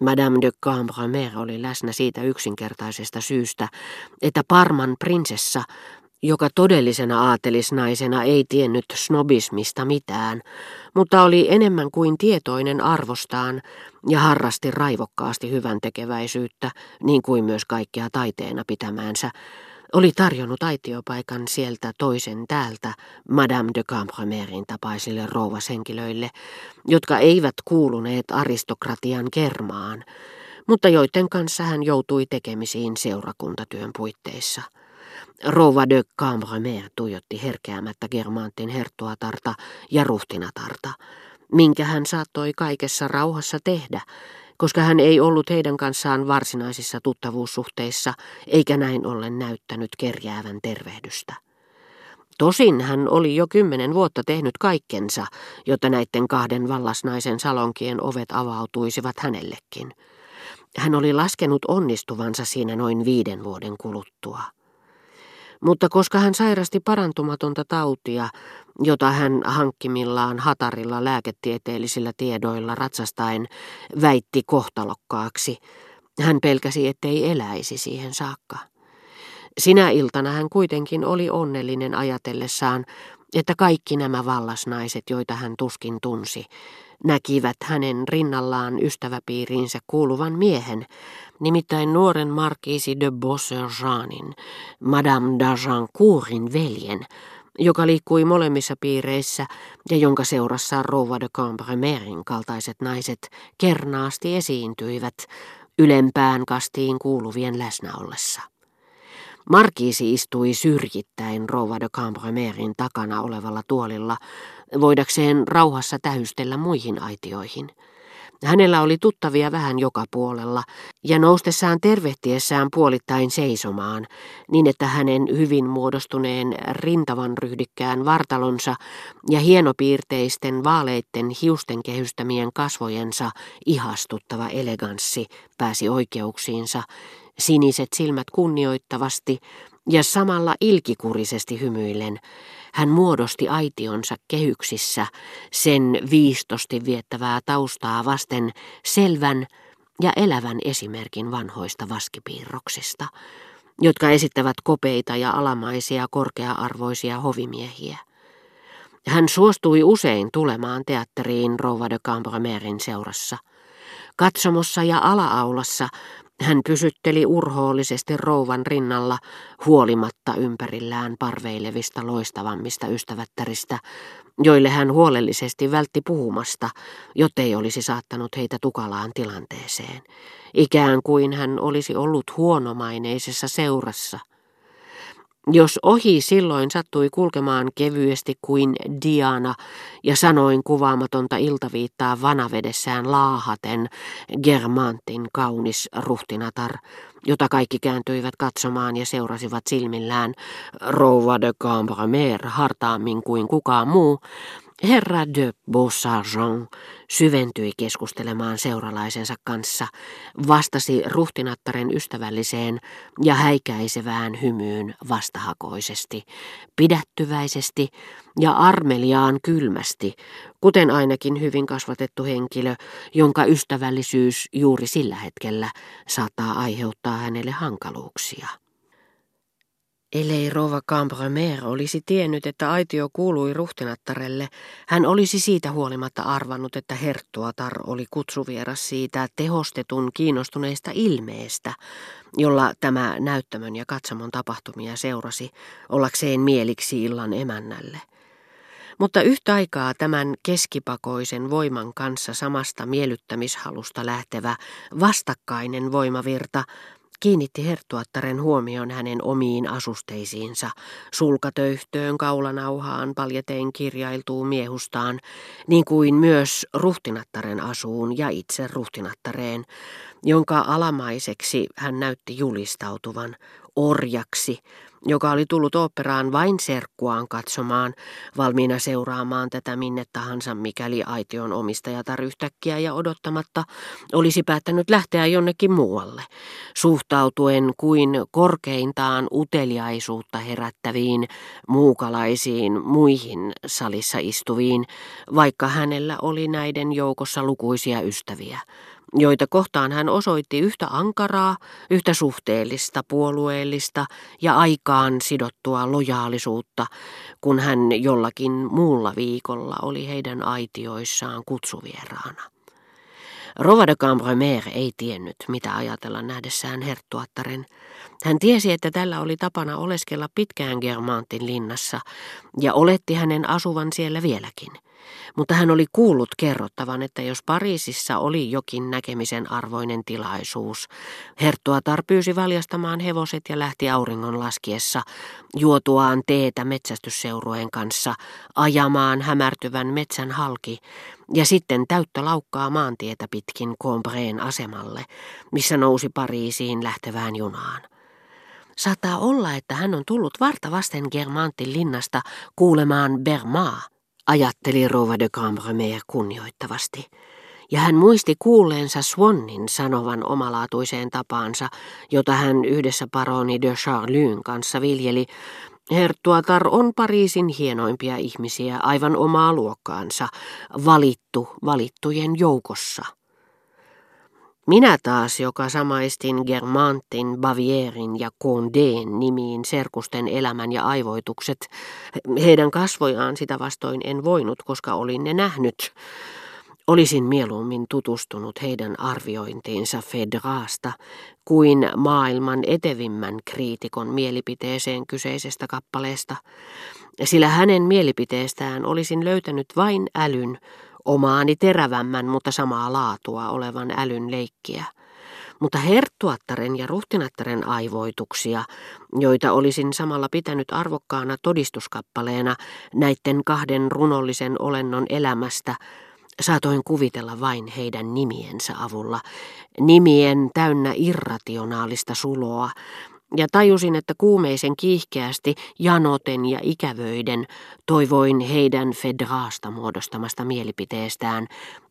Madame de Cambremer oli läsnä siitä yksinkertaisesta syystä, että Parman prinsessa, joka todellisena aatelisnaisena ei tiennyt snobismista mitään, mutta oli enemmän kuin tietoinen arvostaan ja harrasti raivokkaasti hyvän tekeväisyyttä, niin kuin myös kaikkea taiteena pitämäänsä, oli tarjonnut aitiopaikan sieltä toisen täältä Madame de Cambremerin tapaisille rouvashenkilöille, jotka eivät kuuluneet aristokratian kermaan, mutta joiden kanssa hän joutui tekemisiin seurakuntatyön puitteissa. Rouva de Cambremer tuijotti herkeämättä Germantin herttuatarta ja ruhtinatarta, minkä hän saattoi kaikessa rauhassa tehdä, koska hän ei ollut heidän kanssaan varsinaisissa tuttavuussuhteissa, eikä näin ollen näyttänyt kerjäävän tervehdystä. Tosin hän oli jo kymmenen vuotta tehnyt kaikkensa, jotta näiden kahden vallasnaisen salonkien ovet avautuisivat hänellekin. Hän oli laskenut onnistuvansa siinä noin viiden vuoden kuluttua. Mutta koska hän sairasti parantumatonta tautia, jota hän hankkimillaan hatarilla lääketieteellisillä tiedoilla ratsastaen väitti kohtalokkaaksi, hän pelkäsi, ettei eläisi siihen saakka. Sinä iltana hän kuitenkin oli onnellinen ajatellessaan, että kaikki nämä vallasnaiset, joita hän tuskin tunsi, näkivät hänen rinnallaan ystäväpiiriinsä kuuluvan miehen, nimittäin nuoren markiisi de Beauserjanin, Madame d'Agincourtin veljen, joka liikkui molemmissa piireissä ja jonka seurassa rouva de Cambremerin kaltaiset naiset kernaasti esiintyivät ylempään kastiin kuuluvien läsnä ollessa. Markiisi istui syrjittäin rouva de Cambremerin takana olevalla tuolilla, voidakseen rauhassa tähystellä muihin aitioihin. Hänellä oli tuttavia vähän joka puolella, ja noustessaan tervehtiessään puolittain seisomaan, niin että hänen hyvin muodostuneen rintavan ryhdikkään vartalonsa ja hienopiirteisten vaaleitten hiusten kehystämien kasvojensa ihastuttava eleganssi pääsi oikeuksiinsa, siniset silmät kunnioittavasti ja samalla ilkikurisesti hymyillen, hän muodosti aitionsa kehyksissä sen viistosti viettävää taustaa vasten selvän ja elävän esimerkin vanhoista vaskipiirroksista, jotka esittävät kopeita ja alamaisia korkea-arvoisia hovimiehiä. Hän suostui usein tulemaan teatteriin Rouva de Cambremerin seurassa. Katsomossa ja alaaulassa hän pysytteli urhoollisesti rouvan rinnalla huolimatta ympärillään parveilevista loistavammista ystävättäristä, joille hän huolellisesti vältti puhumasta, jottei olisi saattanut heitä tukalaan tilanteeseen. Ikään kuin hän olisi ollut huonomaineisessa seurassa – jos ohi silloin sattui kulkemaan kevyesti kuin Diana ja sanoin kuvaamatonta iltaviittaa vanavedessään laahaten Germantin kaunis ruhtinatar, jota kaikki kääntyivät katsomaan ja seurasivat silmillään. Rouva de Cambremer hartaammin kuin kukaan muu, Herra de Beausargent syventyi keskustelemaan seuralaisensa kanssa, vastasi ruhtinattaren ystävälliseen ja häikäisevään hymyyn vastahakoisesti, pidättyväisesti ja armeliaan kylmästi, kuten ainakin hyvin kasvatettu henkilö, jonka ystävällisyys juuri sillä hetkellä saattaa aiheuttaa hänelle hankaluuksia. Ellei Rova Cambremer olisi tiennyt, että aitio kuului ruhtinattarelle, hän olisi siitä huolimatta arvannut, että Herttuatar oli kutsuvieras siitä tehostetun kiinnostuneesta ilmeestä, jolla tämä näyttämön ja katsomon tapahtumia seurasi, ollakseen mieliksi illan emännälle. Mutta yhtä aikaa tämän keskipakoisen voiman kanssa samasta miellyttämishalusta lähtevä vastakkainen voimavirta kiinnitti herttuattaren huomion hänen omiin asusteisiinsa, sulkatöyhtöön, kaulanauhaan, paljateen kirjailtuun miehustaan, niin kuin myös ruhtinattaren asuun ja itse ruhtinattareen, jonka alamaiseksi hän näytti julistautuvan orjaksi, joka oli tullut oopperaan vain serkkuaan katsomaan, valmiina seuraamaan tätä minne tahansa, mikäli aition omistajatar yhtäkkiä ja odottamatta olisi päättänyt lähteä jonnekin muualle, suhtautuen kuin korkeintaan uteliaisuutta herättäviin muukalaisiin muihin salissa istuviin, vaikka hänellä oli näiden joukossa lukuisia ystäviä, joita kohtaan hän osoitti yhtä ankaraa, yhtä suhteellista, puolueellista ja aikaan sidottua lojaalisuutta, kun hän jollakin muulla viikolla oli heidän aitioissaan kutsuvieraana. Rova de Cambremer ei tiennyt, mitä ajatella nähdessään herttuattaren. Hän tiesi, että tällä oli tapana oleskella pitkään Germantin linnassa, ja oletti hänen asuvan siellä vieläkin – mutta hän oli kuullut kerrottavan, että jos Pariisissa oli jokin näkemisen arvoinen tilaisuus, Herttuatar pyysi valjastamaan hevoset ja lähti auringon laskiessa, juotuaan teetä metsästysseurueen kanssa, ajamaan hämärtyvän metsän halki ja sitten täyttä laukkaa maantietä pitkin Combreen asemalle, missä nousi Pariisiin lähtevään junaan. Saattaa olla, että hän on tullut varta vasten Germantin linnasta kuulemaan Bermaa, ajatteli Rova de Cambremer kunnioittavasti. Ja hän muisti kuulleensa Swannin sanovan omalaatuiseen tapaansa, jota hän yhdessä paroni de Charlyn kanssa viljeli. Herttuatar on Pariisin hienoimpia ihmisiä, aivan omaa luokkaansa, valittu valittujen joukossa. Minä taas, joka samaistin Germantin, Bavierin ja Condéen nimiin serkusten elämän ja aivoitukset, heidän kasvojaan sitä vastoin en voinut, koska olin ne nähnyt. Olisin mieluummin tutustunut heidän arviointiinsa Fedraasta kuin maailman etevimmän kriitikon mielipiteeseen kyseisestä kappaleesta, sillä hänen mielipiteestään olisin löytänyt vain älyn, omaani terävämmän, mutta samaa laatua olevan älyn leikkiä. Mutta herttuattaren ja ruhtinattaren aivoituksia, joita olisin samalla pitänyt arvokkaana todistuskappaleena näiden kahden runollisen olennon elämästä, saatoin kuvitella vain heidän nimiensä avulla, nimien täynnä irrationaalista suloa, ja tajusin, että kuumeisen kiihkeästi, janoten ja ikävöiden toivoin heidän Fedraasta muodostamasta mielipiteestään,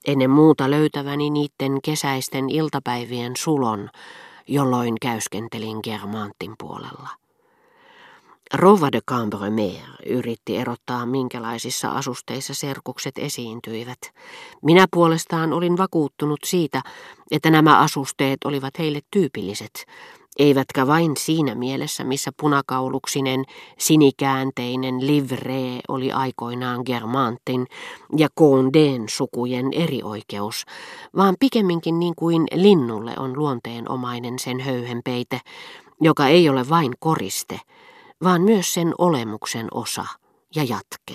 ennen muuta löytäväni niiden kesäisten iltapäivien sulon, jolloin käyskentelin Germantin puolella. Rova de Cambremer yritti erottaa, minkälaisissa asusteissa serkukset esiintyivät. Minä puolestaan olin vakuuttunut siitä, että nämä asusteet olivat heille tyypilliset, eivätkä vain siinä mielessä, missä punakauluksinen, sinikäänteinen livree oli aikoinaan Germantin ja Condén sukujen erioikeus, vaan pikemminkin niin kuin linnulle on luonteenomainen sen höyhenpeite, joka ei ole vain koriste, vaan myös sen olemuksen osa ja jatke.